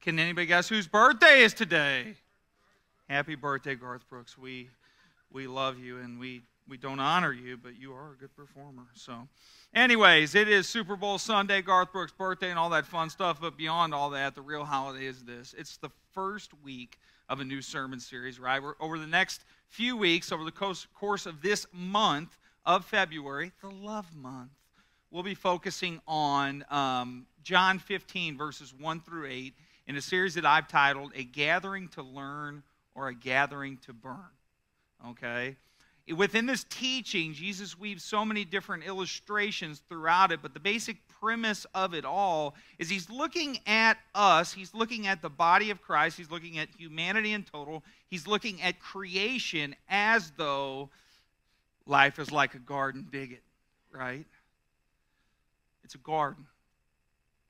Can anybody guess whose birthday is today? Happy birthday, Garth Brooks. We, we love you and we, we don't honor you, but you are a good performer. So, anyways, it is Super Bowl Sunday, Garth Brooks' birthday, and all that fun stuff. But beyond all that, the real holiday is this it's the first week of a new sermon series, right? We're, over the next few weeks, over the course of this month of February, the love month, we'll be focusing on um, John 15, verses 1 through 8 in a series that I've titled A Gathering to Learn or a Gathering to Burn. Okay? Within this teaching, Jesus weaves so many different illustrations throughout it, but the basic premise of it all is he's looking at us, he's looking at the body of Christ, he's looking at humanity in total, he's looking at creation as though life is like a garden bigot, right? It's a garden,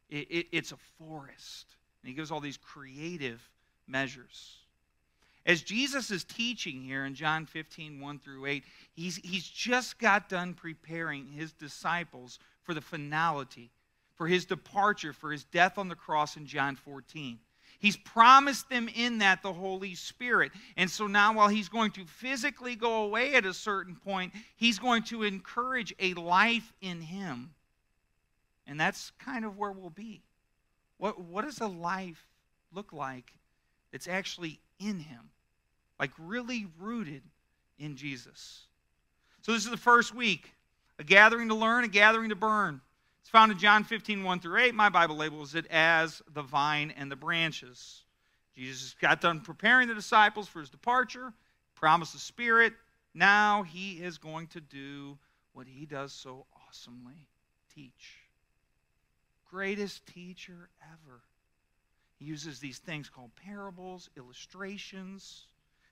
it, it, it's a forest. And he gives all these creative measures. As Jesus is teaching here in John 15, 1 through 8, he's, he's just got done preparing his disciples for the finality, for his departure, for his death on the cross in John 14. He's promised them in that the Holy Spirit. And so now, while he's going to physically go away at a certain point, he's going to encourage a life in him. And that's kind of where we'll be. What, what does a life look like that's actually in Him? Like really rooted in Jesus. So this is the first week a gathering to learn, a gathering to burn. It's found in John 15, 1 through 8. My Bible labels it as the vine and the branches. Jesus got done preparing the disciples for his departure, promised the Spirit. Now he is going to do what he does so awesomely teach greatest teacher ever. He uses these things called parables, illustrations.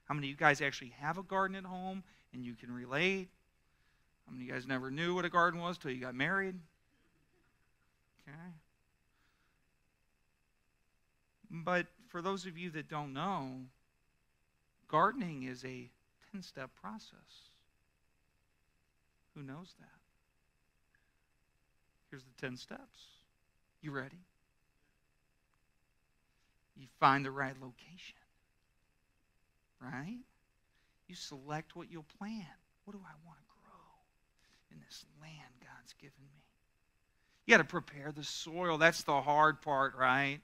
How many of you guys actually have a garden at home and you can relate? How many of you guys never knew what a garden was till you got married? Okay. But for those of you that don't know, gardening is a 10 step process. Who knows that? Here's the 10 steps. You ready? You find the right location, right? You select what you'll plant. What do I want to grow in this land God's given me? You got to prepare the soil. That's the hard part, right?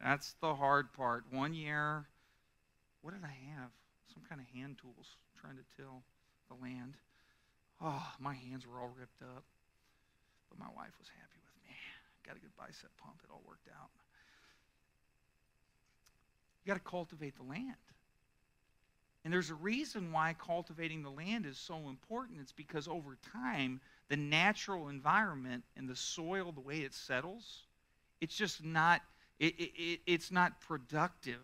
That's the hard part. One year, what did I have? Some kind of hand tools trying to till the land. Oh, my hands were all ripped up. But my wife was happy got a good bicep pump. It all worked out. You got to cultivate the land. And there's a reason why cultivating the land is so important. It's because over time, the natural environment and the soil, the way it settles, it's just not, it, it, it's not productive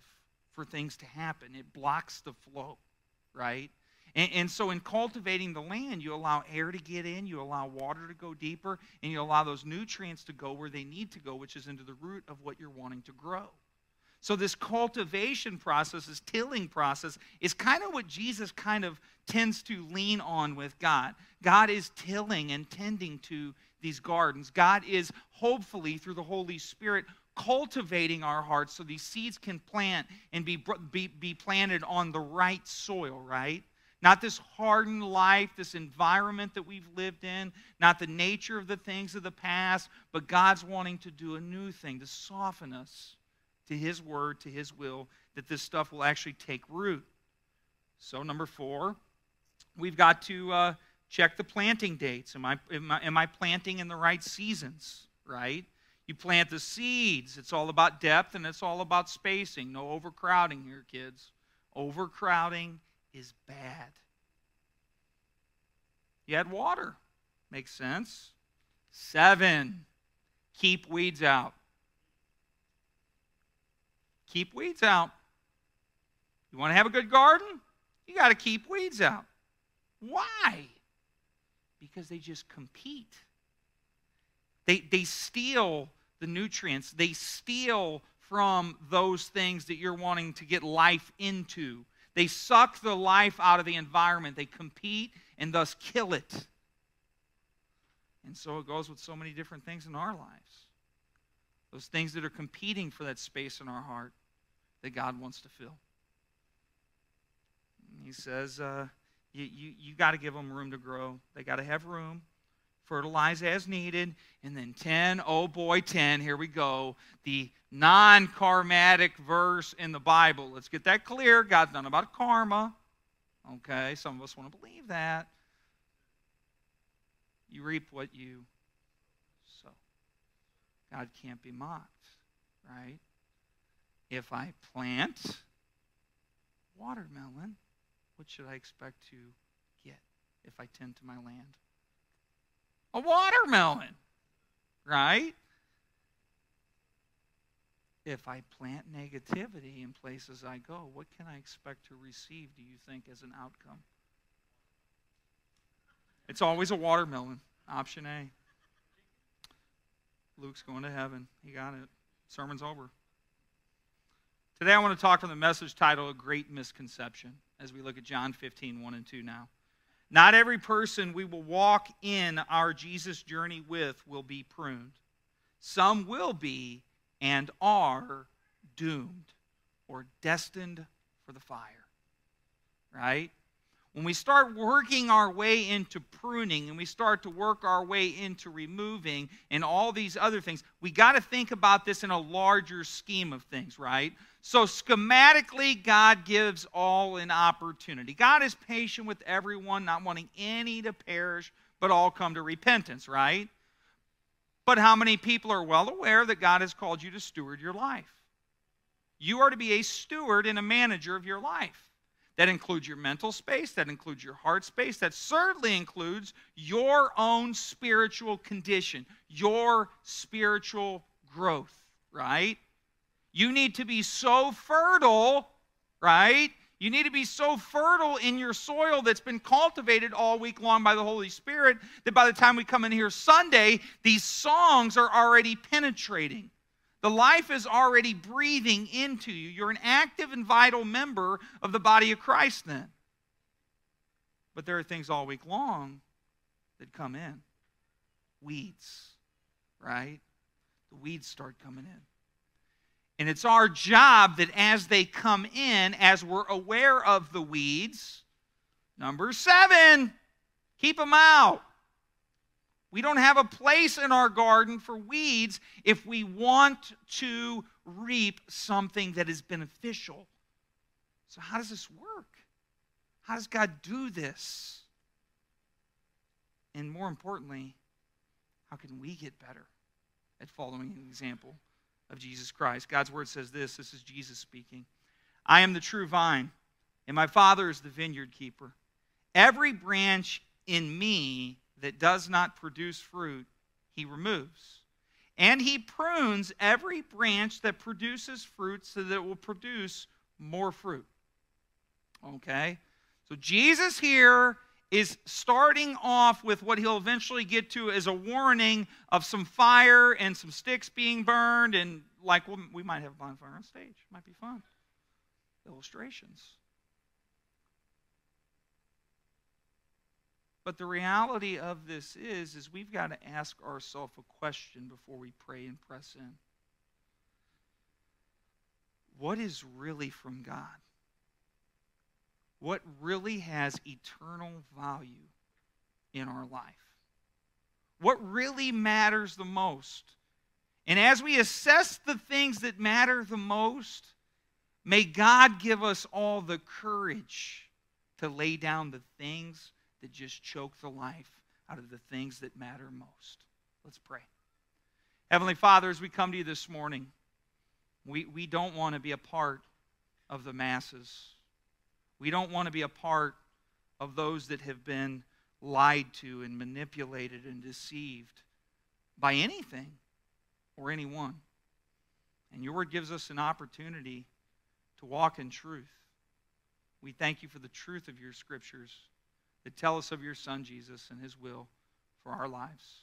for things to happen. It blocks the flow, right? And, and, so, in cultivating the land, you allow air to get in, you allow water to go deeper, and you allow those nutrients to go where they need to go, which is into the root of what you're wanting to grow. So, this cultivation process, this tilling process, is kind of what Jesus kind of tends to lean on with God. God is tilling and tending to these gardens. God is hopefully, through the Holy Spirit, cultivating our hearts so these seeds can plant and be, be, be planted on the right soil, right? Not this hardened life, this environment that we've lived in, not the nature of the things of the past, but God's wanting to do a new thing, to soften us to His word, to His will, that this stuff will actually take root. So, number four, we've got to uh, check the planting dates. Am I, am, I, am I planting in the right seasons, right? You plant the seeds. It's all about depth and it's all about spacing. No overcrowding here, kids. Overcrowding is bad. You add water. Makes sense. Seven, keep weeds out. Keep weeds out. You want to have a good garden? You got to keep weeds out. Why? Because they just compete. They, they steal the nutrients, they steal from those things that you're wanting to get life into. They suck the life out of the environment. They compete and thus kill it. And so it goes with so many different things in our lives. those things that are competing for that space in our heart that God wants to fill. He says, uh, you, you, you got to give them room to grow. They got to have room, fertilize as needed. And then 10, oh boy, 10, here we go. The non karmatic verse in the Bible. Let's get that clear. God's not about karma. Okay, some of us want to believe that. You reap what you sow. God can't be mocked, right? If I plant watermelon, what should I expect to get if I tend to my land? A watermelon, right? If I plant negativity in places I go, what can I expect to receive, do you think, as an outcome? It's always a watermelon. Option A. Luke's going to heaven. He got it. Sermon's over. Today I want to talk from the message title, A Great Misconception, as we look at John 15, 1 and 2 now. Not every person we will walk in our Jesus journey with will be pruned. Some will be and are doomed or destined for the fire. Right? When we start working our way into pruning and we start to work our way into removing and all these other things, we got to think about this in a larger scheme of things, right? So, schematically, God gives all an opportunity. God is patient with everyone, not wanting any to perish, but all come to repentance, right? But how many people are well aware that God has called you to steward your life? You are to be a steward and a manager of your life. That includes your mental space, that includes your heart space, that certainly includes your own spiritual condition, your spiritual growth, right? You need to be so fertile, right? You need to be so fertile in your soil that's been cultivated all week long by the Holy Spirit that by the time we come in here Sunday, these songs are already penetrating. The life is already breathing into you. You're an active and vital member of the body of Christ then. But there are things all week long that come in weeds, right? The weeds start coming in. And it's our job that as they come in, as we're aware of the weeds, number seven, keep them out. We don't have a place in our garden for weeds if we want to reap something that is beneficial. So, how does this work? How does God do this? And more importantly, how can we get better at following an example of Jesus Christ? God's word says this this is Jesus speaking. I am the true vine, and my Father is the vineyard keeper. Every branch in me that does not produce fruit, he removes. And he prunes every branch that produces fruit so that it will produce more fruit. Okay? So Jesus here is starting off with what he'll eventually get to as a warning of some fire and some sticks being burned, and like we might have a bonfire on stage. Might be fun. Illustrations. But the reality of this is, is we've got to ask ourselves a question before we pray and press in. What is really from God? What really has eternal value in our life? What really matters the most? And as we assess the things that matter the most, may God give us all the courage to lay down the things that just choke the life out of the things that matter most. Let's pray. Heavenly Father, as we come to you this morning, we, we don't want to be a part of the masses. We don't want to be a part of those that have been lied to and manipulated and deceived by anything or anyone. And your word gives us an opportunity to walk in truth. We thank you for the truth of your scriptures that tell us of your Son, Jesus, and his will for our lives.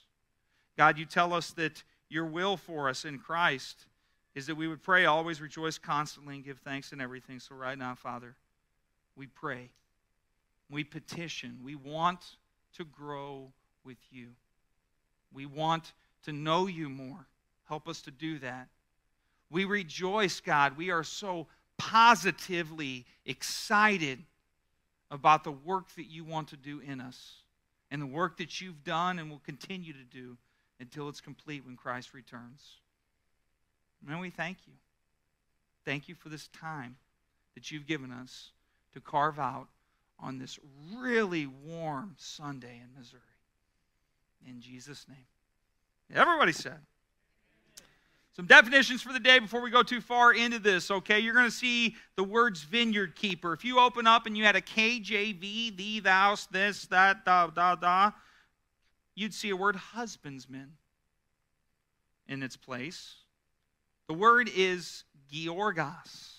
God, you tell us that your will for us in Christ is that we would pray, always rejoice constantly, and give thanks in everything. So, right now, Father, we pray, we petition, we want to grow with you. We want to know you more. Help us to do that. We rejoice, God. We are so positively excited about the work that you want to do in us and the work that you've done and will continue to do until it's complete when Christ returns. And we thank you. Thank you for this time that you've given us to carve out on this really warm Sunday in Missouri. In Jesus' name. Everybody said. Some definitions for the day before we go too far into this, okay? You're going to see the words vineyard keeper. If you open up and you had a KJV, thee, thou, this, that, da, da, da, you'd see a word husbandsman in its place. The word is georgos.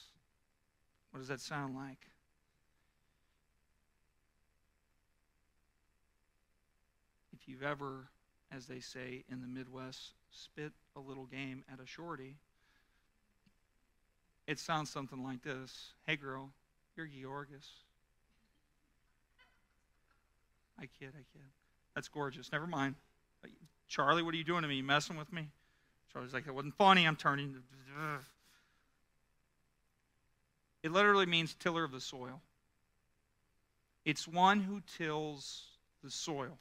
What does that sound like? If you've ever, as they say in the Midwest, spit a little game at a shorty, it sounds something like this Hey, girl, you're Georgis. I kid, I kid. That's gorgeous. Never mind. Charlie, what are you doing to me? You messing with me? Charlie's like, it wasn't funny. I'm turning. It literally means tiller of the soil. It's one who tills the soil.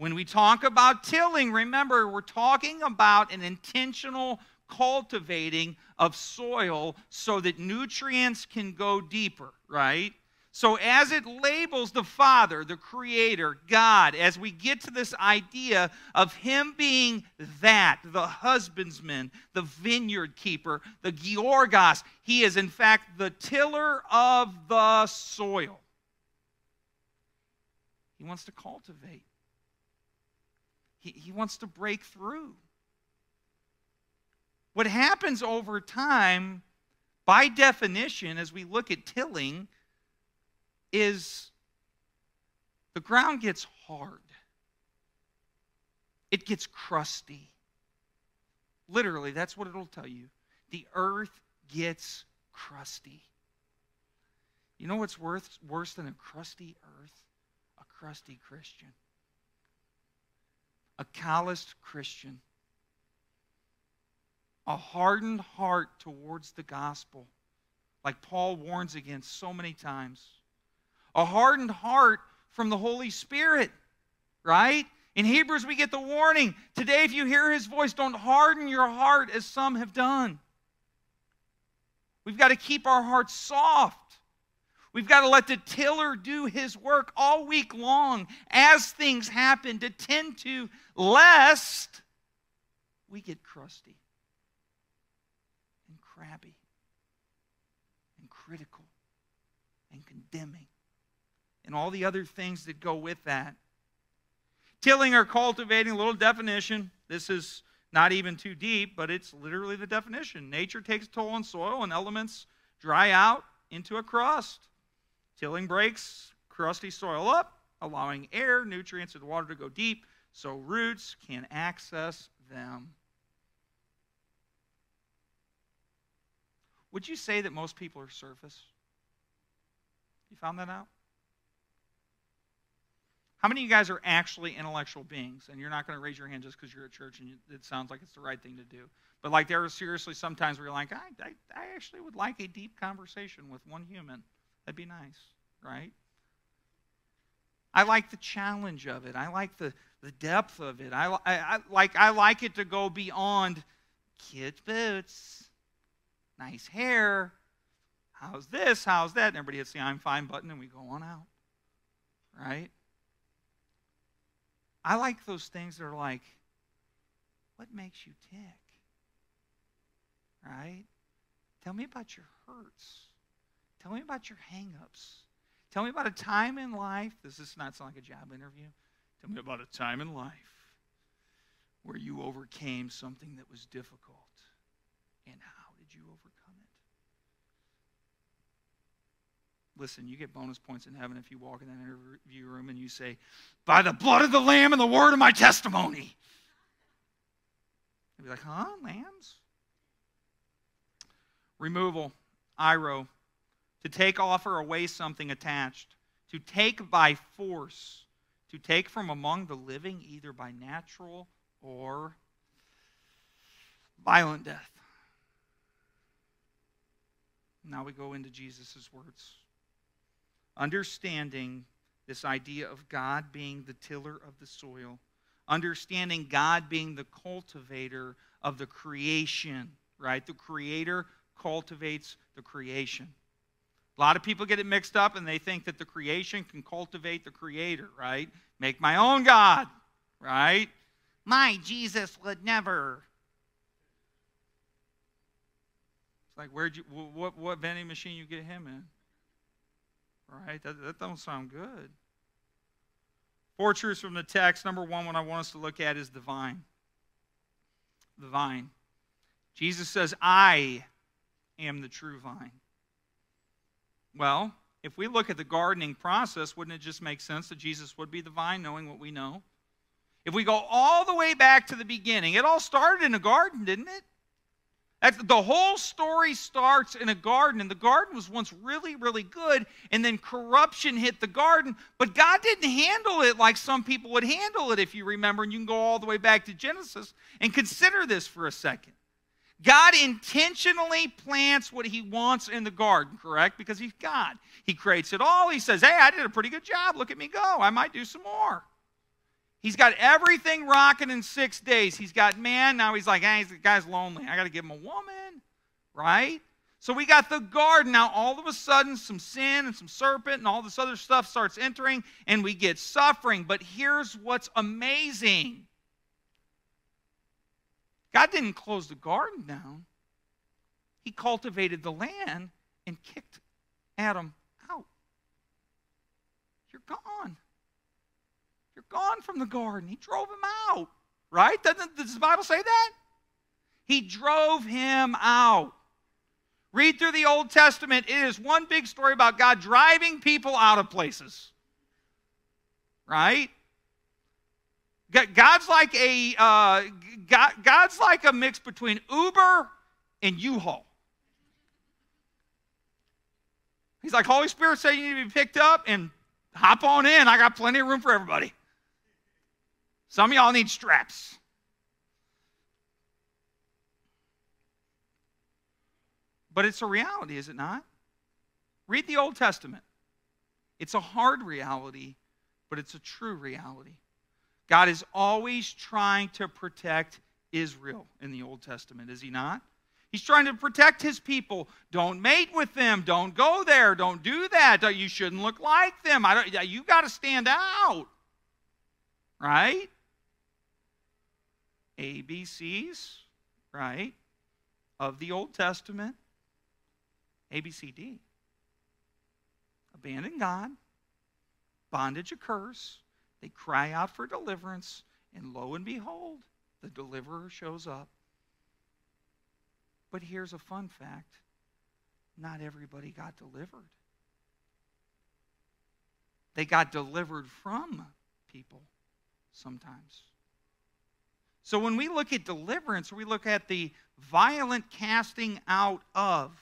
When we talk about tilling, remember, we're talking about an intentional cultivating of soil so that nutrients can go deeper, right? So, as it labels the Father, the Creator, God, as we get to this idea of Him being that, the husbandman, the vineyard keeper, the Georgos, He is in fact the tiller of the soil. He wants to cultivate. He, he wants to break through. What happens over time, by definition, as we look at tilling, is the ground gets hard, it gets crusty. Literally, that's what it'll tell you. The earth gets crusty. You know what's worth, worse than a crusty earth? A crusty Christian a calloused Christian, a hardened heart towards the gospel, like Paul warns against so many times, a hardened heart from the Holy Spirit, right? In Hebrews, we get the warning today, if you hear his voice, don't harden your heart as some have done. We've got to keep our hearts soft. We've got to let the tiller do his work all week long as things happen to tend to, lest we get crusty and crabby and critical and condemning and all the other things that go with that. Tilling or cultivating, a little definition. This is not even too deep, but it's literally the definition. Nature takes toll on soil and elements dry out into a crust. Tilling breaks crusty soil up, allowing air, nutrients, and water to go deep so roots can access them. Would you say that most people are surface? You found that out? How many of you guys are actually intellectual beings? And you're not going to raise your hand just because you're at church and it sounds like it's the right thing to do. But like there are seriously sometimes where you're like, I, I, I actually would like a deep conversation with one human. That'd be nice, right? I like the challenge of it. I like the, the depth of it. I, I, I, like, I like it to go beyond kids' boots, nice hair, how's this, how's that. And everybody hits the I'm fine button and we go on out, right? I like those things that are like, what makes you tick? Right? Tell me about your hurts. Tell me about your hangups. Tell me about a time in life. This does not sound like a job interview. Tell me about a time in life where you overcame something that was difficult. And how did you overcome it? Listen, you get bonus points in heaven if you walk in that interview room and you say, By the blood of the Lamb and the word of my testimony. They'd be like, Huh? Lambs? Removal, airo to take off or away something attached, to take by force, to take from among the living either by natural or violent death. Now we go into Jesus' words. Understanding this idea of God being the tiller of the soil, understanding God being the cultivator of the creation, right? The creator cultivates the creation. A lot of people get it mixed up and they think that the creation can cultivate the creator, right? Make my own God, right? My Jesus would never. It's like, where'd you, what, what vending machine you get him in? Right? That, that don't sound good. Four truths from the text. Number one, what I want us to look at is the vine. The vine. Jesus says, I am the true vine. Well, if we look at the gardening process, wouldn't it just make sense that Jesus would be the vine, knowing what we know? If we go all the way back to the beginning, it all started in a garden, didn't it? The whole story starts in a garden, and the garden was once really, really good, and then corruption hit the garden. But God didn't handle it like some people would handle it, if you remember. And you can go all the way back to Genesis and consider this for a second. God intentionally plants what he wants in the garden, correct? Because he's God. He creates it all. He says, Hey, I did a pretty good job. Look at me go. I might do some more. He's got everything rocking in six days. He's got man. Now he's like, hey, the guy's lonely. I got to give him a woman, right? So we got the garden. Now all of a sudden, some sin and some serpent and all this other stuff starts entering, and we get suffering. But here's what's amazing God didn't close the garden down, He cultivated the land and kicked Adam out. You're gone. You're gone from the garden. He drove him out, right? Doesn't, does the Bible say that? He drove him out. Read through the Old Testament. It is one big story about God driving people out of places. Right? God's like a uh, God, God's like a mix between Uber and U-Haul. He's like, Holy Spirit said you need to be picked up and hop on in. I got plenty of room for everybody. Some of y'all need straps. But it's a reality, is it not? Read the Old Testament. It's a hard reality, but it's a true reality. God is always trying to protect Israel in the Old Testament, is he not? He's trying to protect his people. Don't mate with them. Don't go there. Don't do that. Uh, you shouldn't look like them. I don't, you got to stand out. Right? ABCs, right, of the Old Testament. ABCD. Abandon God, bondage occurs, they cry out for deliverance, and lo and behold, the deliverer shows up. But here's a fun fact not everybody got delivered. They got delivered from people sometimes. So when we look at deliverance, we look at the violent casting out of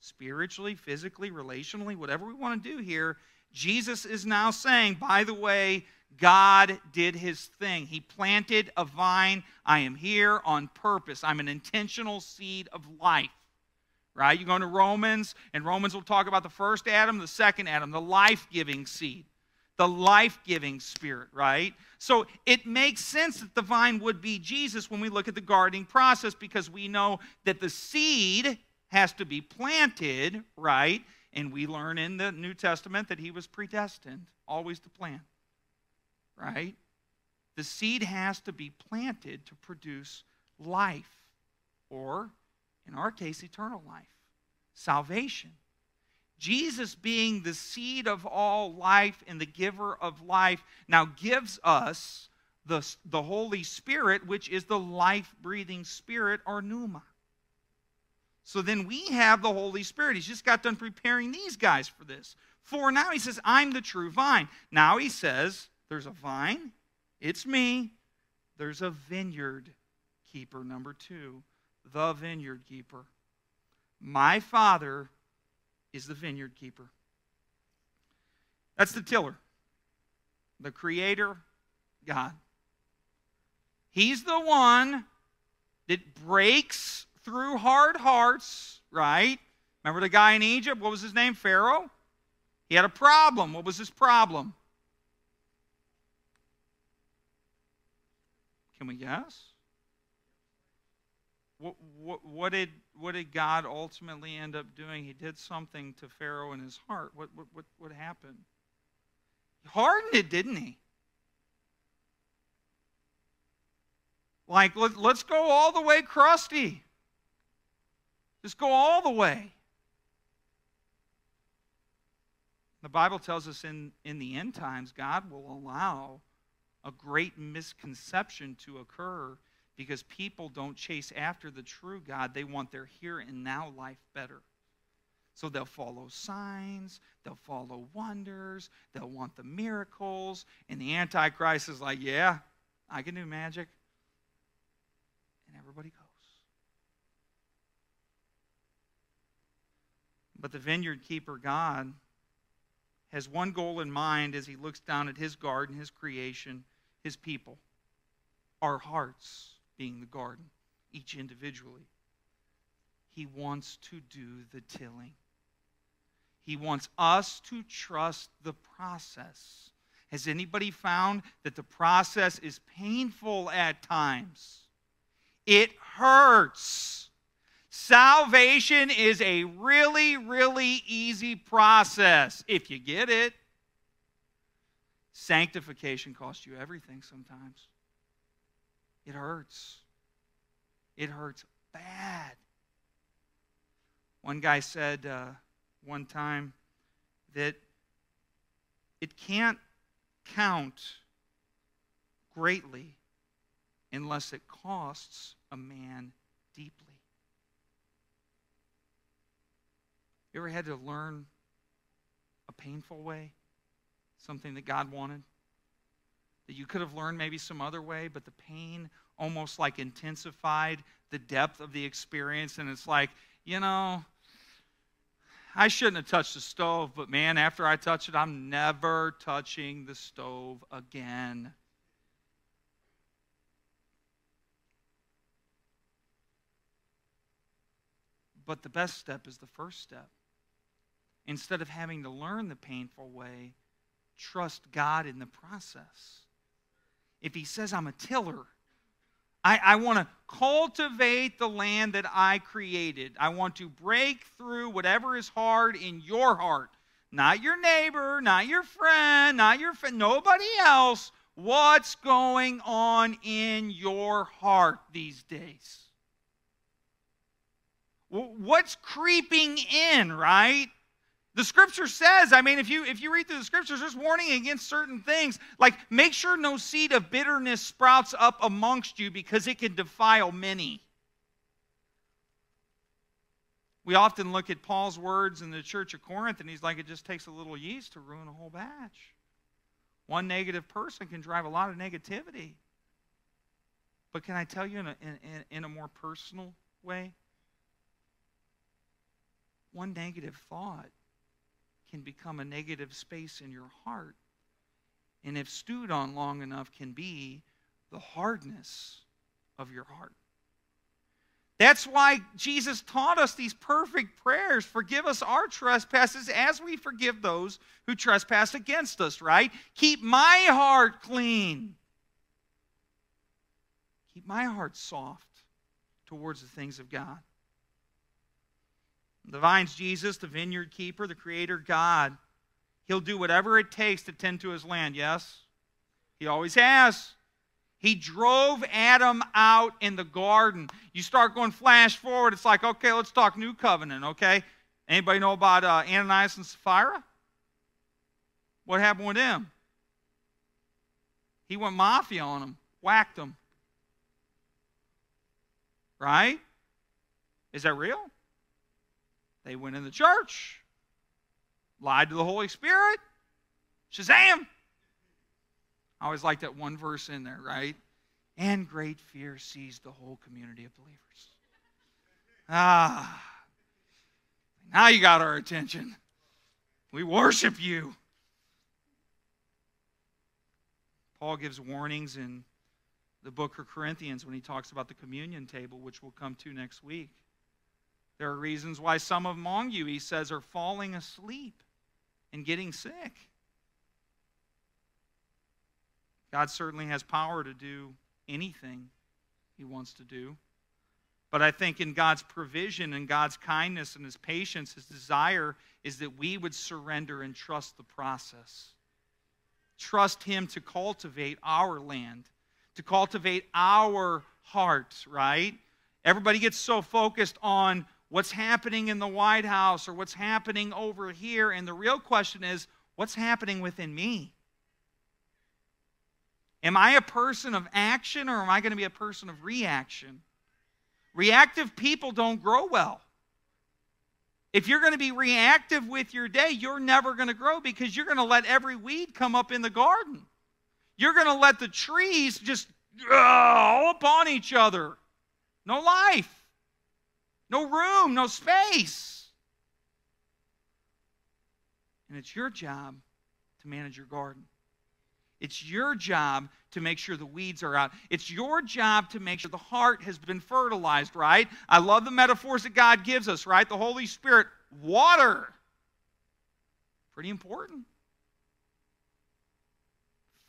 spiritually, physically, relationally, whatever we want to do here. Jesus is now saying, by the way, God did his thing. He planted a vine. I am here on purpose. I'm an intentional seed of life. Right? You go into Romans, and Romans will talk about the first Adam, the second Adam, the life giving seed the life giving spirit, right? So it makes sense that the vine would be Jesus when we look at the gardening process because we know that the seed has to be planted, right? And we learn in the New Testament that he was predestined always to plant, right? The seed has to be planted to produce life, or in our case, eternal life, salvation. Jesus, being the seed of all life and the giver of life, now gives us the, the Holy Spirit, which is the life breathing spirit, or pneuma. So then we have the Holy Spirit. He's just got done preparing these guys for this. For now, he says, I'm the true vine. Now he says, there's a vine, it's me. There's a vineyard keeper, number two, the vineyard keeper. My Father is the vineyard keeper. That's the tiller, the creator, God. He's the one that breaks through hard hearts, right? Remember the guy in Egypt? What was his name? Pharaoh? He had a problem. What was his problem? Can we guess? What, what, what, did, what did God ultimately end up doing? He did something to Pharaoh in his heart. What, what, what, what happened? He hardened it, didn't he? Like, let, let's go all the way crusty. Just go all the way. The Bible tells us in, in the end times, God will allow a great misconception to occur because people don't chase after the true God. They want their here and now life better. So they'll follow signs, they'll follow wonders, they'll want the miracles. And the Antichrist is like, yeah, I can do magic. And everybody goes. But the vineyard keeper, God, has one goal in mind as he looks down at his garden, his creation, his people, our hearts being the garden, each individually. He wants to do the tilling. He wants us to trust the process. Has anybody found that the process is painful at times? It hurts. Salvation is a really, really easy process if you get it. Sanctification costs you everything sometimes. It hurts. It hurts bad. One guy said uh, one time that it can't count greatly unless it costs a man deeply. You ever had to learn a painful way? Something that God wanted? That you could have learned maybe some other way, but the pain almost like intensified the depth of the experience. And it's like, you know, I shouldn't have touched the stove, but man, after I touch it, I'm never touching the stove again. But the best step is the first step. Instead of having to learn the painful way, trust God in the process. If He says, I'm a tiller, I, I want to cultivate the land that I created. I want to break through whatever is hard in your heart. Not your neighbor, not your friend, not your friend, nobody else. What's going on in your heart these days? What's creeping in, right? The scripture says, I mean, if you if you read through the scriptures, there's warning against certain things. Like make sure no seed of bitterness sprouts up amongst you because it can defile many. We often look at Paul's words in the church of Corinth, and he's like, it just takes a little yeast to ruin a whole batch. One negative person can drive a lot of negativity. But can I tell you in a, in, in a more personal way? One negative thought can become a negative space in your heart. And if stewed on long enough, can be the hardness of your heart. That's why Jesus taught us these perfect prayers. Forgive us our trespasses as we forgive those who trespass against us, right? Keep my heart clean. Keep my heart soft towards the things of God. The vine's Jesus, the vineyard keeper, the creator God. He'll do whatever it takes to tend to his land, yes? He always has. He drove Adam out in the garden. You start going flash forward, it's like, okay, let's talk new covenant, okay? Anybody know about uh, Ananias and Sapphira? What happened with him? He went mafia on them, whacked them. Right? Is that real? They went in the church, lied to the Holy Spirit. Shazam! I always like that one verse in there, right? And great fear seized the whole community of believers. Ah, now you got our attention. We worship you. Paul gives warnings in the book of Corinthians when he talks about the communion table, which we'll come to next week. There are reasons why some among you, he says, are falling asleep and getting sick. God certainly has power to do anything he wants to do. But I think in God's provision and God's kindness and his patience, his desire is that we would surrender and trust the process. Trust him to cultivate our land, to cultivate our hearts, right? Everybody gets so focused on what's happening in the White House or what's happening over here. And the real question is, what's happening within me? Am I a person of action or am I going to be a person of reaction? Reactive people don't grow well. If you're going to be reactive with your day, you're never going to grow because you're going to let every weed come up in the garden. You're going to let the trees just uh, all upon each other. No life, no room, no space. And it's your job to manage your garden. It's your job to make sure the weeds are out. It's your job to make sure the heart has been fertilized, right? I love the metaphors that God gives us, right? The Holy Spirit, water. Pretty important.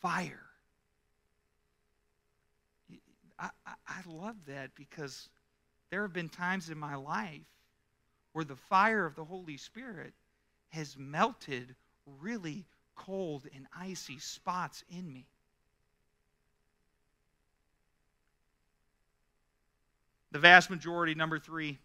Fire. I, I, I love that because there have been times in my life where the fire of the Holy Spirit has melted really cold and icy spots in me. The vast majority, number three,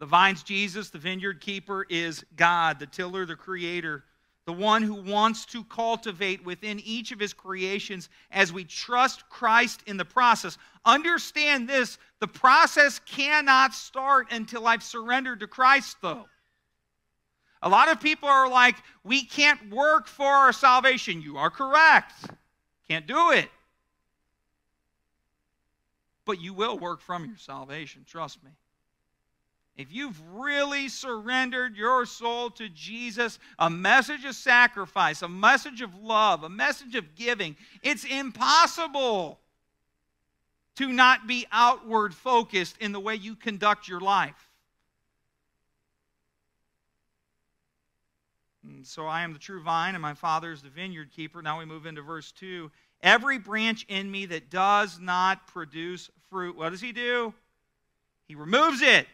the vine's Jesus, the vineyard keeper is God, the tiller, the creator, the one who wants to cultivate within each of his creations as we trust Christ in the process. Understand this the process cannot start until I've surrendered to Christ, though. A lot of people are like, we can't work for our salvation. You are correct. Can't do it. But you will work from your salvation, trust me. If you've really surrendered your soul to Jesus, a message of sacrifice, a message of love, a message of giving, it's impossible to not be outward focused in the way you conduct your life. And so I am the true vine, and my Father is the vineyard keeper. Now we move into verse 2. Every branch in me that does not produce fruit, what does he do? He removes it,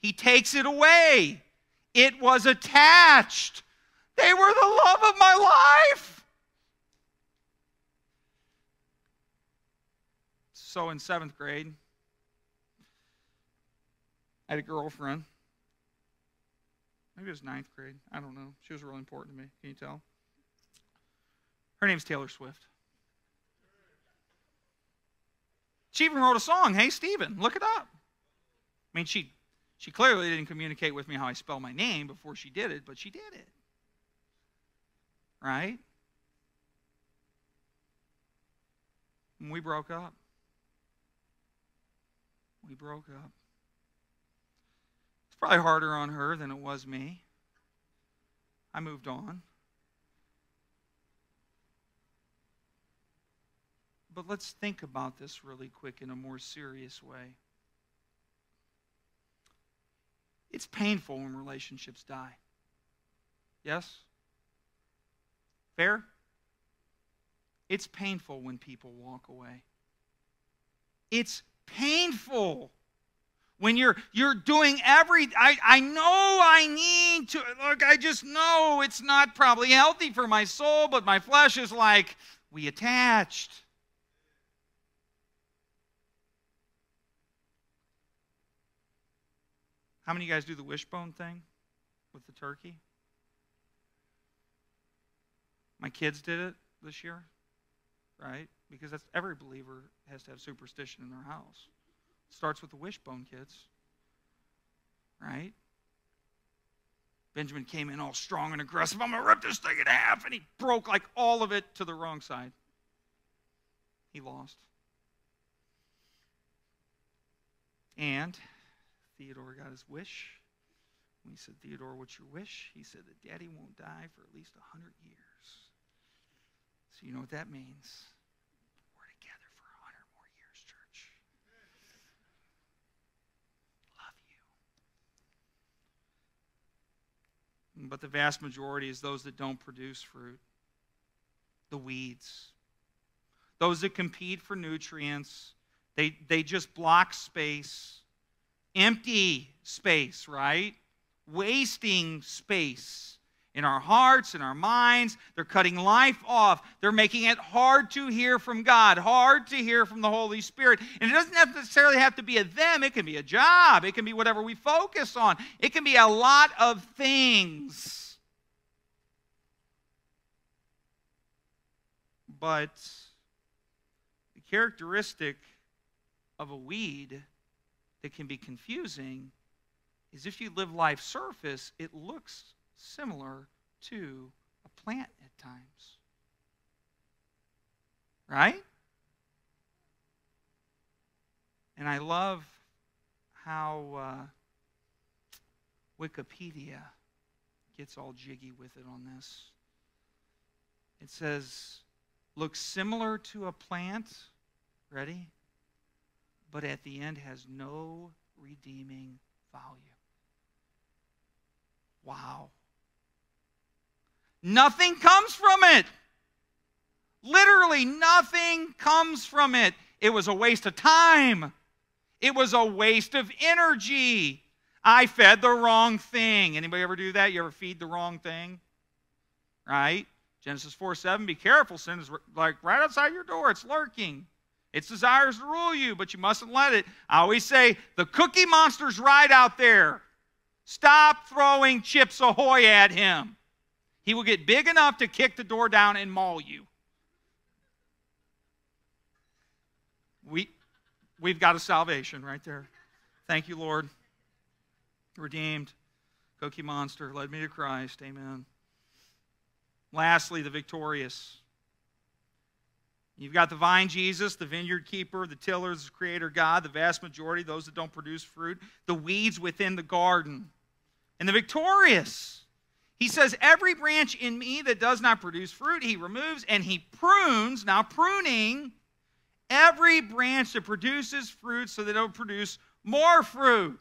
he takes it away. It was attached. They were the love of my life. So in seventh grade, I had a girlfriend. Maybe it was ninth grade. I don't know. She was really important to me. Can you tell? Her name's Taylor Swift. She even wrote a song, Hey Stephen, look it up. I mean, she she clearly didn't communicate with me how I spell my name before she did it, but she did it. Right? And we broke up. We broke up It's probably harder on her than it was me. I moved on. But let's think about this really quick in a more serious way. It's painful when relationships die. Yes? Fair? It's painful when people walk away. It's painful when you're you're doing every I, I know I need to look, I just know it's not probably healthy for my soul, but my flesh is like, we attached. How many of you guys do the wishbone thing with the turkey? My kids did it this year, right? Because that's every believer has to have superstition in their house. Starts with the wishbone, kids. Right? Benjamin came in all strong and aggressive. I'm going to rip this thing in half. And he broke like all of it to the wrong side. He lost. And Theodore got his wish. When he said, Theodore, what's your wish? He said that daddy won't die for at least 100 years. So you know what that means. We're together for 100 more years, church. Love you. But the vast majority is those that don't produce fruit, the weeds, those that compete for nutrients. They, they just block space. Empty space, right? Wasting space in our hearts, in our minds. They're cutting life off. They're making it hard to hear from God, hard to hear from the Holy Spirit. And it doesn't necessarily have to be a them, it can be a job, it can be whatever we focus on, it can be a lot of things. But the characteristic of a weed that can be confusing is if you live life surface, it looks similar to a plant at times. Right? And I love how uh, Wikipedia gets all jiggy with it on this. It says, looks similar to a plant, ready? But at the end has no redeeming value. Wow. Nothing comes from it. Literally, nothing comes from it. It was a waste of time. It was a waste of energy. I fed the wrong thing. Anybody ever do that? You ever feed the wrong thing? Right? Genesis 4 7, be careful. Sin is like right outside your door. It's lurking. Its desires to rule you, but you mustn't let it. I always say, the cookie monster's right out there. Stop throwing chips ahoy at him. He will get big enough to kick the door down and maul you. We, we've got a salvation right there. Thank you, Lord. Redeemed. Cookie Monster led me to Christ. Amen. Lastly, the victorious. You've got the vine Jesus, the vineyard keeper, the tillers, the creator God, the vast majority, those that don't produce fruit, the weeds within the garden, and the victorious. He says, Every branch in me that does not produce fruit, he removes and he prunes. Now, pruning every branch that produces fruit so that it'll produce more fruit.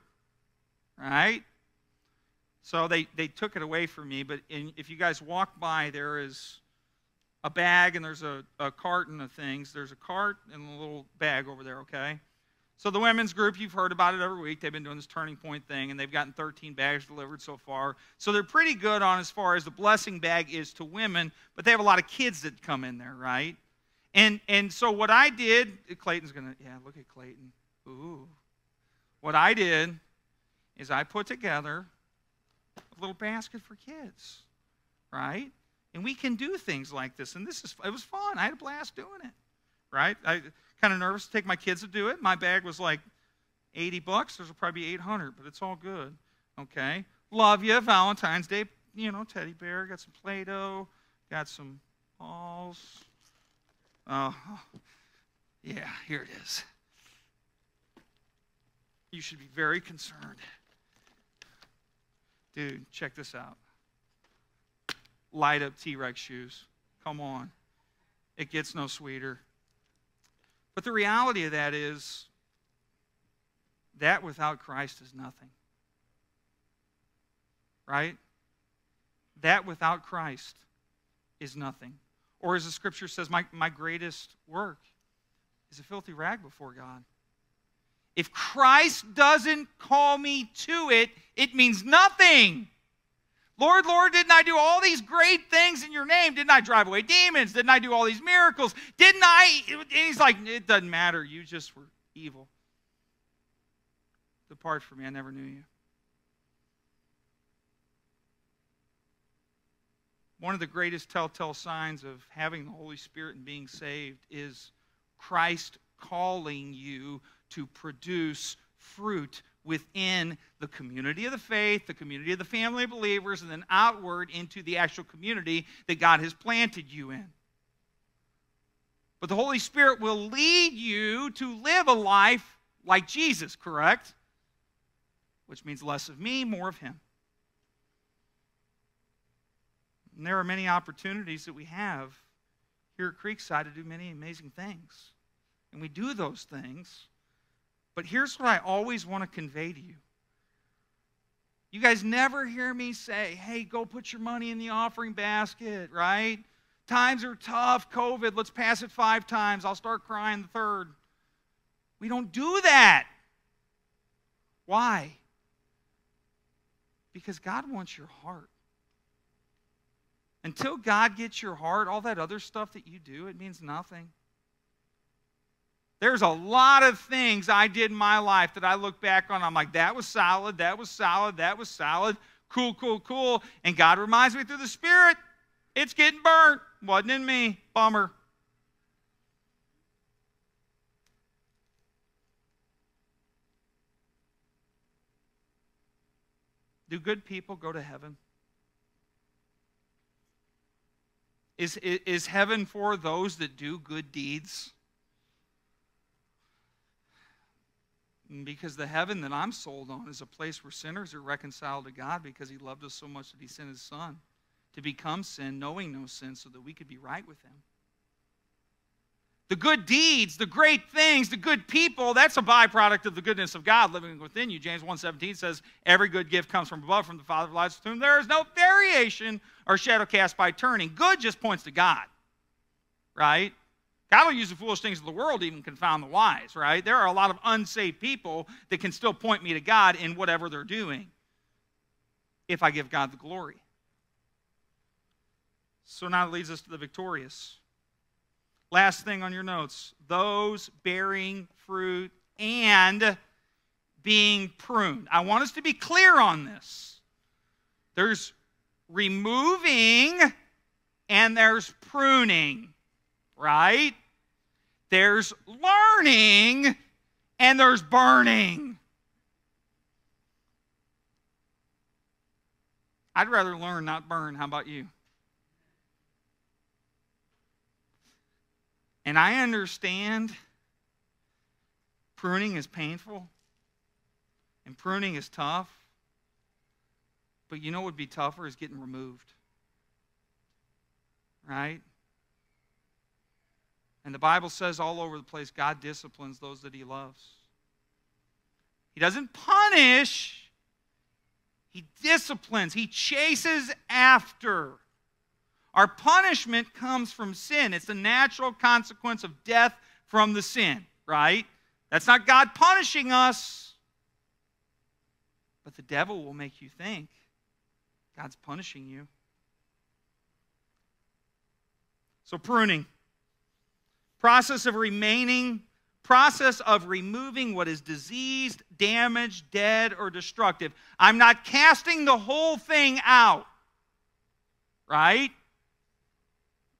Right? So they, they took it away from me, but in, if you guys walk by, there is a bag and there's a, a carton of things. There's a cart and a little bag over there, okay? So the women's group, you've heard about it every week. They've been doing this turning point thing, and they've gotten 13 bags delivered so far. So they're pretty good on as far as the blessing bag is to women, but they have a lot of kids that come in there, right? And and so what I did, Clayton's gonna, yeah, look at Clayton. Ooh. What I did is I put together a little basket for kids, right? And we can do things like this. And this is it was fun. I had a blast doing it. Right? I kind of nervous to take my kids to do it. My bag was like 80 bucks. There's probably 800, but it's all good. Okay. Love you. Valentine's Day, you know, teddy bear. Got some Play Doh. Got some balls. Oh, yeah, here it is. You should be very concerned. Dude, check this out. Light up T Rex shoes. Come on. It gets no sweeter. But the reality of that is that without Christ is nothing. Right? That without Christ is nothing. Or as the scripture says, my, my greatest work is a filthy rag before God. If Christ doesn't call me to it, it means nothing. Lord, Lord, didn't I do all these great things in your name? Didn't I drive away demons? Didn't I do all these miracles? Didn't I? And he's like, it doesn't matter. You just were evil. Depart from me. I never knew you. One of the greatest telltale signs of having the Holy Spirit and being saved is Christ calling you to produce fruit within the community of the faith, the community of the family of believers, and then outward into the actual community that God has planted you in. But the Holy Spirit will lead you to live a life like Jesus, correct? Which means less of me, more of Him. And there are many opportunities that we have here at Creekside to do many amazing things. And we do those things but here's what I always want to convey to you You guys never hear me say, hey, go put your money in the offering basket, right? Times are tough, COVID, let's pass it five times. I'll start crying the third. We don't do that. Why? Because God wants your heart. Until God gets your heart, all that other stuff that you do, it means nothing. There's a lot of things I did in my life that I look back on. I'm like, that was solid, that was solid, that was solid. Cool, cool, cool. And God reminds me through the Spirit, it's getting burnt. Wasn't in me. Bummer. Do good people go to heaven? Is, is heaven for those that do good deeds? Because the heaven that I'm sold on is a place where sinners are reconciled to God because He loved us so much that He sent His Son to become sin, knowing no sin, so that we could be right with Him. The good deeds, the great things, the good people, that's a byproduct of the goodness of God living within you. James 1.17 says, Every good gift comes from above, from the Father of lights, to whom there is no variation or shadow cast by turning. Good just points to God, right? God will use the foolish things of the world to even confound the wise, right? There are a lot of unsaved people that can still point me to God in whatever they're doing if I give God the glory. So now it leads us to the victorious. Last thing on your notes those bearing fruit and being pruned. I want us to be clear on this. There's removing and there's pruning right? There's learning and there's burning. I'd rather learn, not burn. How about you? And I understand pruning is painful and pruning is tough. But you know what would be tougher is getting removed. Right? And the Bible says all over the place God disciplines those that he loves. He doesn't punish, he disciplines, he chases after. Our punishment comes from sin. It's the natural consequence of death from the sin, right? That's not God punishing us. But the devil will make you think God's punishing you. So, pruning process of remaining, process of removing what is diseased, damaged, dead, or destructive. I'm not casting the whole thing out, right?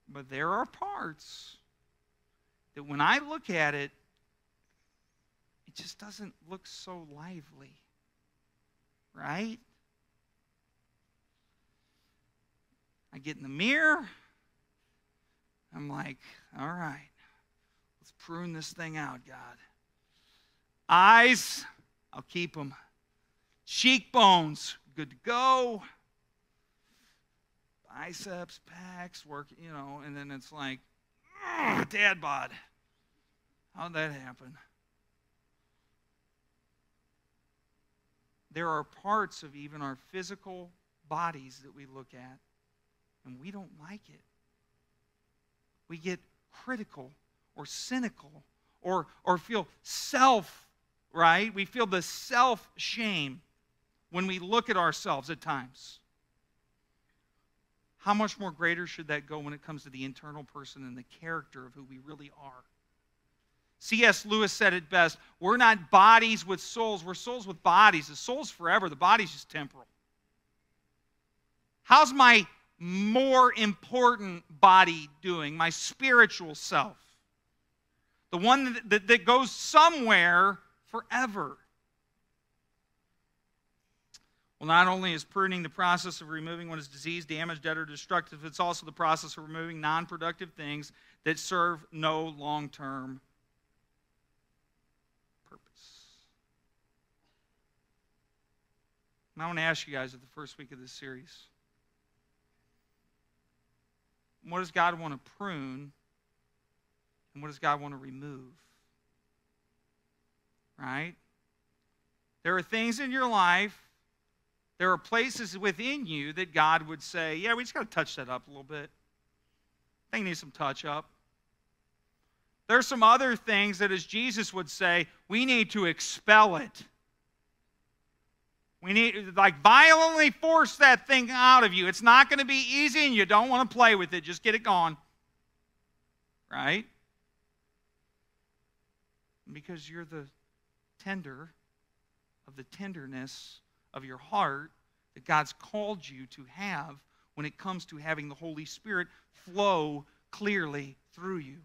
But there are parts that when I look at it, it just doesn't look so lively, right? I get in the mirror. I'm like, all right, prune this thing out, God. Eyes, I'll keep them. Cheekbones, good to go. Biceps, pecs, work, you know, and then it's like, dad bod. How'd that happen? There are parts of even our physical bodies that we look at, and we don't like it. We get critical or cynical or, or feel self, right? We feel the self shame when we look at ourselves at times. How much more greater should that go when it comes to the internal person and the character of who we really are? C.S. Lewis said it best We're not bodies with souls, we're souls with bodies. The soul's forever, the body's just temporal. How's my more important body doing, my spiritual self? The one that, that, that goes somewhere forever. Well, not only is pruning the process of removing what is diseased, damaged, dead, or destructive, it's also the process of removing non productive things that serve no long term purpose. And I want to ask you guys at the first week of this series what does God want to prune and what does God want to remove? Right? There are things in your life there are places within you that God would say, yeah, we just got to touch that up a little bit. It needs some touch up. There's some other things that, as Jesus would say, we need to expel it. We need, to like, violently force that thing out of you. It's not going to be easy and you don't want to play with it. Just get it gone. Right? Because you're the tender of the tenderness of your heart that God's called you to have when it comes to having the Holy Spirit flow clearly through you.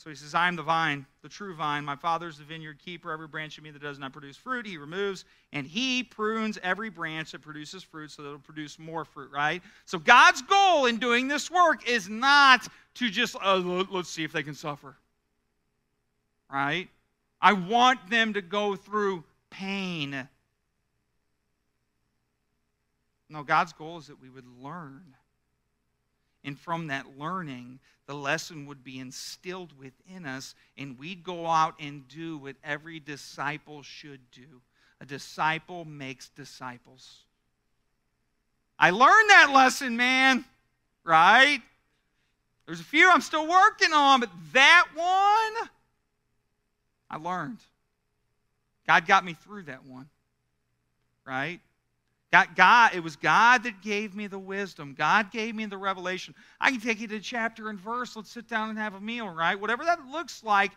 So he says, I am the vine, the true vine. My father is the vineyard keeper. Every branch of me that does not produce fruit, he removes. And he prunes every branch that produces fruit so that it'll produce more fruit, right? So God's goal in doing this work is not to just, uh, let's see if they can suffer, right? I want them to go through pain. No, God's goal is that we would learn. And from that learning, the lesson would be instilled within us, and we'd go out and do what every disciple should do. A disciple makes disciples. I learned that lesson, man, right? There's a few I'm still working on, but that one, I learned. God got me through that one, right? God, God, it was God that gave me the wisdom. God gave me the revelation. I can take you to chapter and verse. Let's sit down and have a meal, right? Whatever that looks like,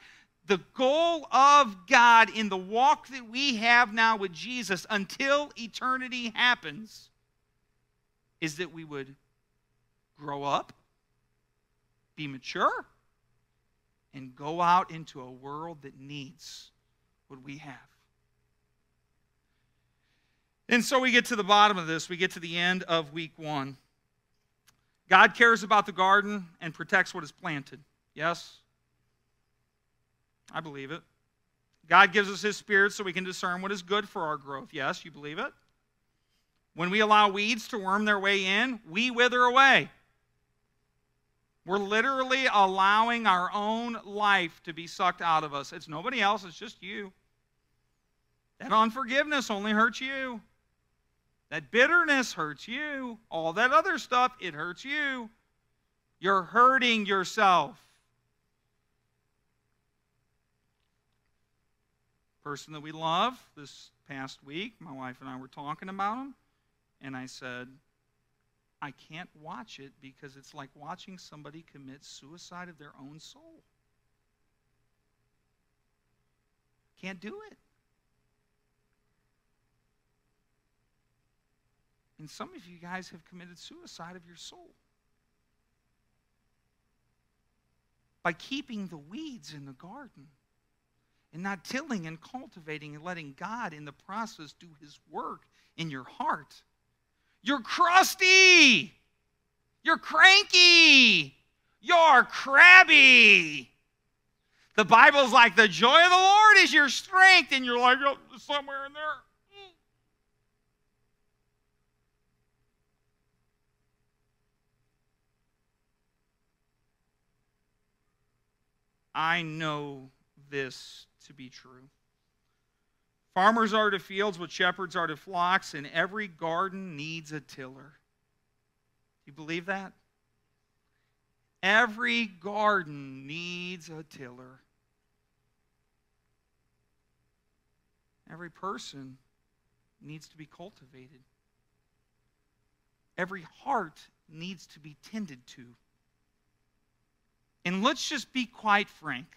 the goal of God in the walk that we have now with Jesus until eternity happens is that we would grow up, be mature, and go out into a world that needs what we have. And so we get to the bottom of this. We get to the end of week one. God cares about the garden and protects what is planted. Yes? I believe it. God gives us His Spirit so we can discern what is good for our growth. Yes, you believe it? When we allow weeds to worm their way in, we wither away. We're literally allowing our own life to be sucked out of us. It's nobody else, it's just you. That unforgiveness only hurts you. That bitterness hurts you. All that other stuff, it hurts you. You're hurting yourself. Person that we love this past week, my wife and I were talking about him, and I said, I can't watch it because it's like watching somebody commit suicide of their own soul. Can't do it. And some of you guys have committed suicide of your soul. By keeping the weeds in the garden and not tilling and cultivating and letting God in the process do his work in your heart. You're crusty. You're cranky. You're crabby. The Bible's like the joy of the Lord is your strength, and you're like, oh, somewhere in there. I know this to be true. Farmers are to fields what shepherds are to flocks, and every garden needs a tiller. Do you believe that? Every garden needs a tiller. Every person needs to be cultivated. Every heart needs to be tended to. And let's just be quite frank.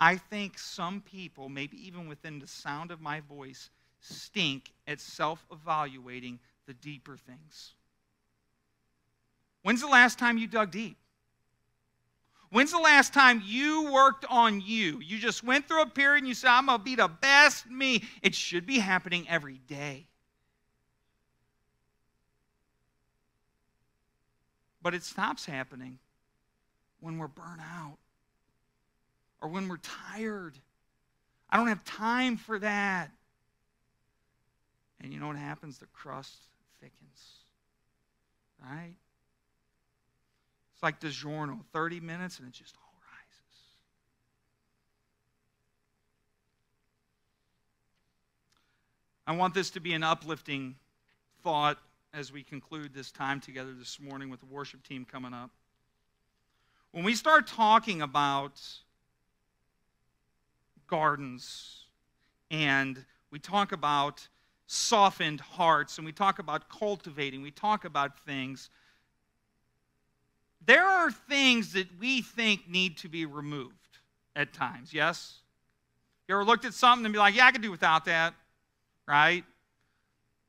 I think some people, maybe even within the sound of my voice, stink at self evaluating the deeper things. When's the last time you dug deep? When's the last time you worked on you? You just went through a period and you said, I'm going to be the best me. It should be happening every day. But it stops happening when we're burnt out or when we're tired. I don't have time for that. And you know what happens? The crust thickens, right? It's like DiGiorno 30 minutes and it just all rises. I want this to be an uplifting thought as we conclude this time together this morning with the worship team coming up. When we start talking about gardens and we talk about softened hearts and we talk about cultivating, we talk about things, there are things that we think need to be removed at times, yes? You ever looked at something and be like, yeah, I could do without that, right?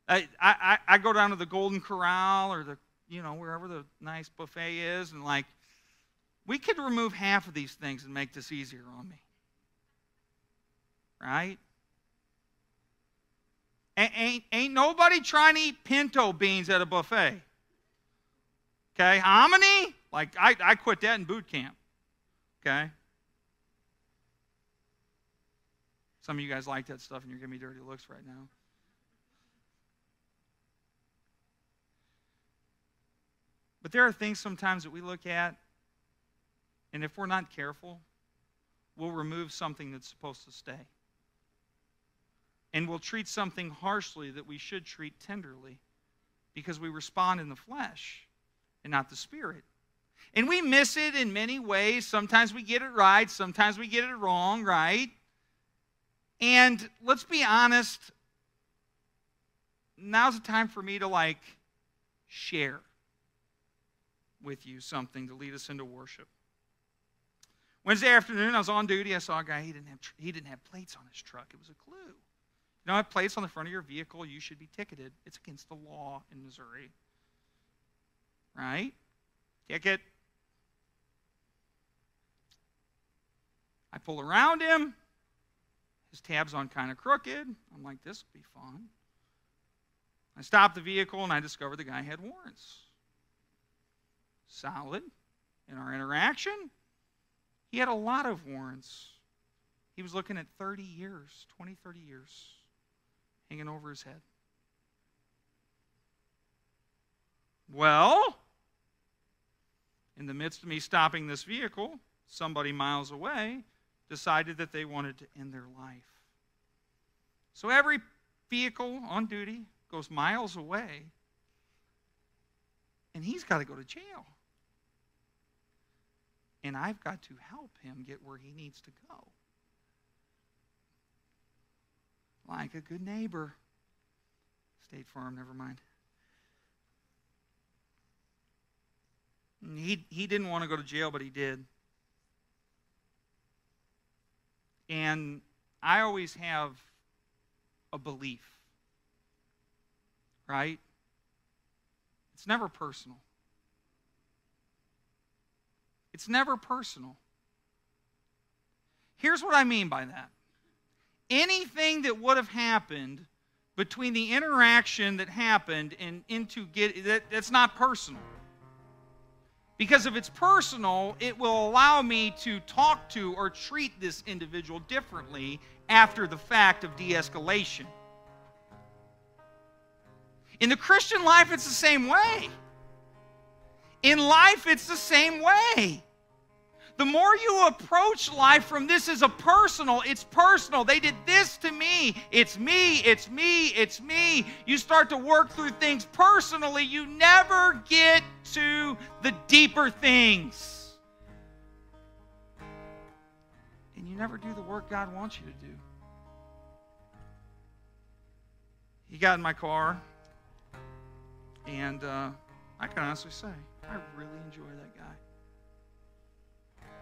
I, I, I go down to the Golden Corral or the, you know, wherever the nice buffet is, and like, we could remove half of these things and make this easier on me. Right? Ain't, ain't nobody trying to eat pinto beans at a buffet. Okay? Hominy? Like, I, I quit that in boot camp. Okay? Some of you guys like that stuff and you're giving me dirty looks right now. But there are things sometimes that we look at, and if we're not careful, we'll remove something that's supposed to stay. And we'll treat something harshly that we should treat tenderly because we respond in the flesh and not the spirit. And we miss it in many ways. Sometimes we get it right, sometimes we get it wrong, right? And let's be honest, now's the time for me to like share with you something to lead us into worship. Wednesday afternoon, I was on duty. I saw a guy, he didn't have, he didn't have plates on his truck. It was a clue. You know, have plates on the front of your vehicle, you should be ticketed. It's against the law in Missouri. Right? Ticket. I pull around him. His tab's on kind of crooked. I'm like, this will be fun. I stop the vehicle and I discover the guy had warrants. Solid in our interaction. He had a lot of warrants. He was looking at 30 years, 20, 30 years, hanging over his head. Well, in the midst of me stopping this vehicle, somebody miles away decided that they wanted to end their life. So every vehicle on duty goes miles away, and he's got to go to jail. And I've got to help him get where he needs to go. Like a good neighbor. State Farm, never mind. He, he didn't want to go to jail, but he did. And I always have a belief, right? It's never personal. It's never personal. Here's what I mean by that. Anything that would have happened between the interaction that happened and into get that, that's not personal. Because if it's personal it will allow me to talk to or treat this individual differently after the fact of de-escalation. In the christian life it's the same way in life it's the same way the more you approach life from this is a personal, it's personal. They did this to me. It's me, it's me, it's me. You start to work through things personally, you never get to the deeper things. And you never do the work God wants you to do. He got in my car, and uh, I can honestly say, I really enjoy that guy.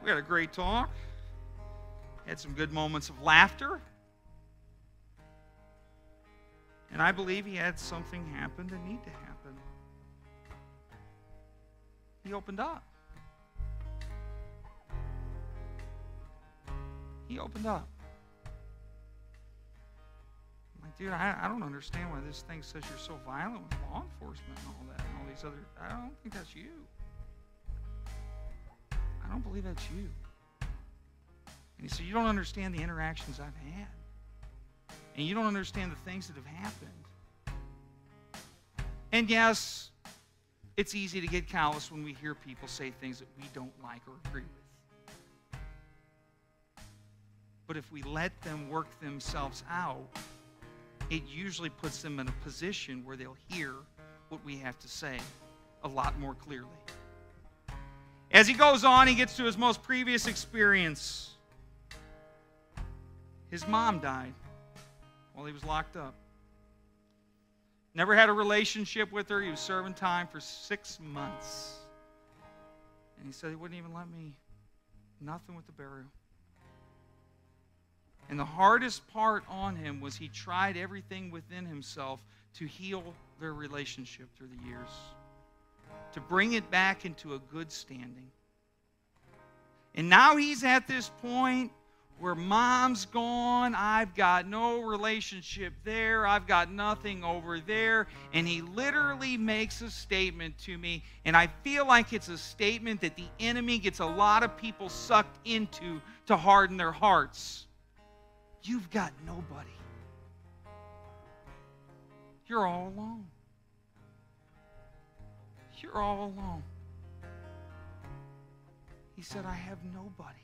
We had a great talk, had some good moments of laughter. And I believe he had something happen that need to happen. He opened up. He opened up. I'm like, dude, I, I don't understand why this thing says you're so violent with law enforcement and all that these other. I don't think that's you. I don't believe that's you. And he said, You don't understand the interactions I've had. And you don't understand the things that have happened. And yes, it's easy to get callous when we hear people say things that we don't like or agree with. But if we let them work themselves out, it usually puts them in a position where they'll hear what we have to say a lot more clearly. As he goes on, he gets to his most previous experience. His mom died while he was locked up. Never had a relationship with her. He was serving time for six months. And he said he wouldn't even let me, nothing with the burial. And the hardest part on him was he tried everything within himself to heal their relationship through the years, to bring it back into a good standing. And now he's at this point where mom's gone, I've got no relationship there, I've got nothing over there. And he literally makes a statement to me, and I feel like it's a statement that the enemy gets a lot of people sucked into to harden their hearts. You've got nobody. You're all alone. You're all alone. He said, I have nobody.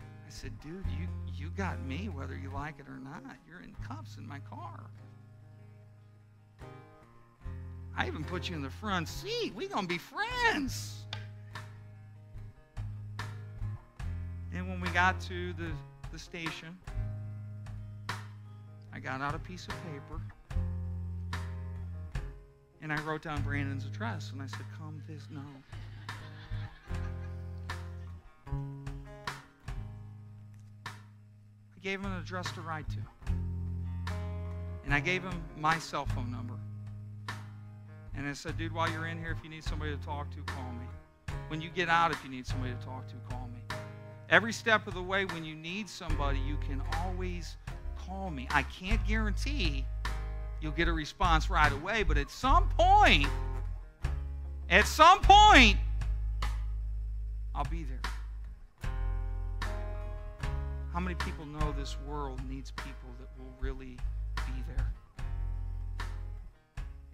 I said, dude, you, you got me whether you like it or not. You're in cuffs in my car. I even put you in the front seat. we going to be friends. And when we got to the, the station, I got out a piece of paper and I wrote down Brandon's address and I said, Come this no. I gave him an address to write to. And I gave him my cell phone number. And I said, dude, while you're in here, if you need somebody to talk to, call me. When you get out, if you need somebody to talk to, call me. Every step of the way, when you need somebody, you can always call me. I can't guarantee you'll get a response right away, but at some point, at some point, I'll be there. How many people know this world needs people that will really be there?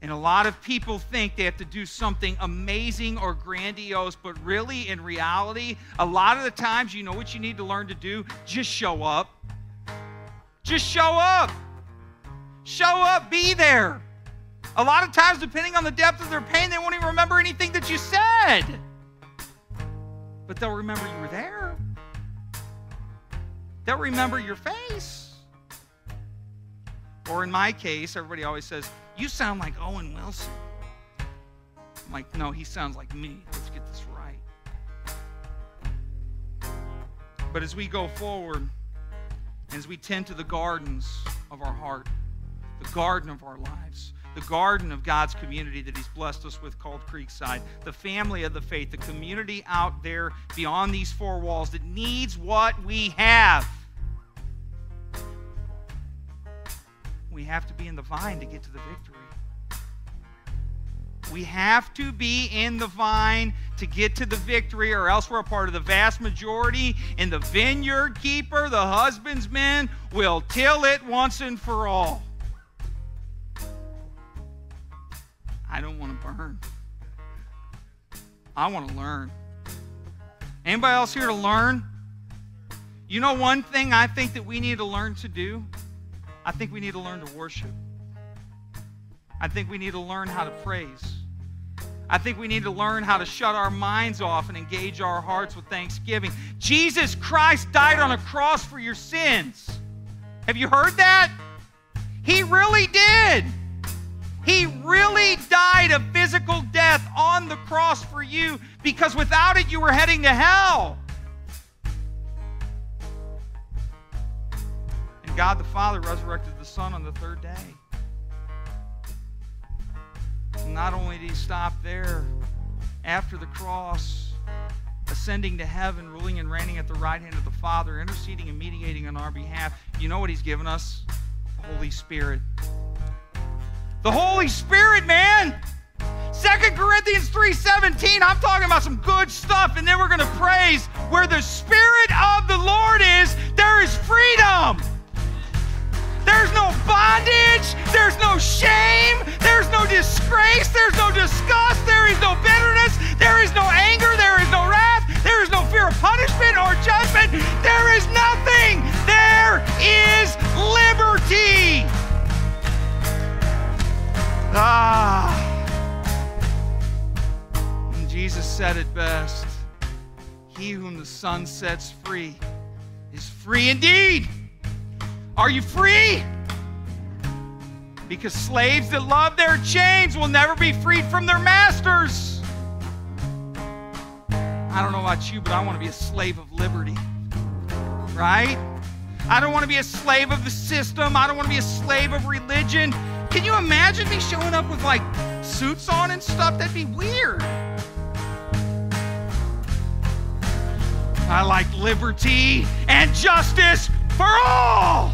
And a lot of people think they have to do something amazing or grandiose, but really, in reality, a lot of the times, you know what you need to learn to do? Just show up. Just show up. Show up, be there. A lot of times, depending on the depth of their pain, they won't even remember anything that you said. But they'll remember you were there. They'll remember your face. Or in my case, everybody always says, You sound like Owen Wilson. I'm like, No, he sounds like me. Let's get this right. But as we go forward, as we tend to the gardens of our heart, the garden of our lives, the garden of God's community that He's blessed us with called Creekside, the family of the faith, the community out there beyond these four walls that needs what we have. We have to be in the vine to get to the victory. We have to be in the vine to get to the victory, or else we're a part of the vast majority. And the vineyard keeper, the husbandman, will till it once and for all. I don't want to burn. I want to learn. Anybody else here to learn? You know one thing I think that we need to learn to do? I think we need to learn to worship. I think we need to learn how to praise. I think we need to learn how to shut our minds off and engage our hearts with thanksgiving. Jesus Christ died on a cross for your sins. Have you heard that? He really did. He really died a physical death on the cross for you because without it, you were heading to hell. And God the Father resurrected the Son on the third day. Not only did he stop there, after the cross, ascending to heaven, ruling and reigning at the right hand of the Father, interceding and mediating on our behalf, you know what he's given us? The Holy Spirit. The Holy Spirit, man. 2 Corinthians 3:17, I'm talking about some good stuff, and then we're to praise where the Spirit of the Lord is, there is freedom. There's no bondage. There's no shame. There's no disgrace. There's no disgust. There is no bitterness. There is no anger. There is no wrath. There is no fear of punishment or judgment. There is nothing. There is liberty. Ah. And Jesus said it best He whom the Son sets free is free indeed. Are you free? Because slaves that love their chains will never be freed from their masters. I don't know about you, but I want to be a slave of liberty. Right? I don't want to be a slave of the system. I don't want to be a slave of religion. Can you imagine me showing up with like suits on and stuff? That'd be weird. I like liberty and justice for all.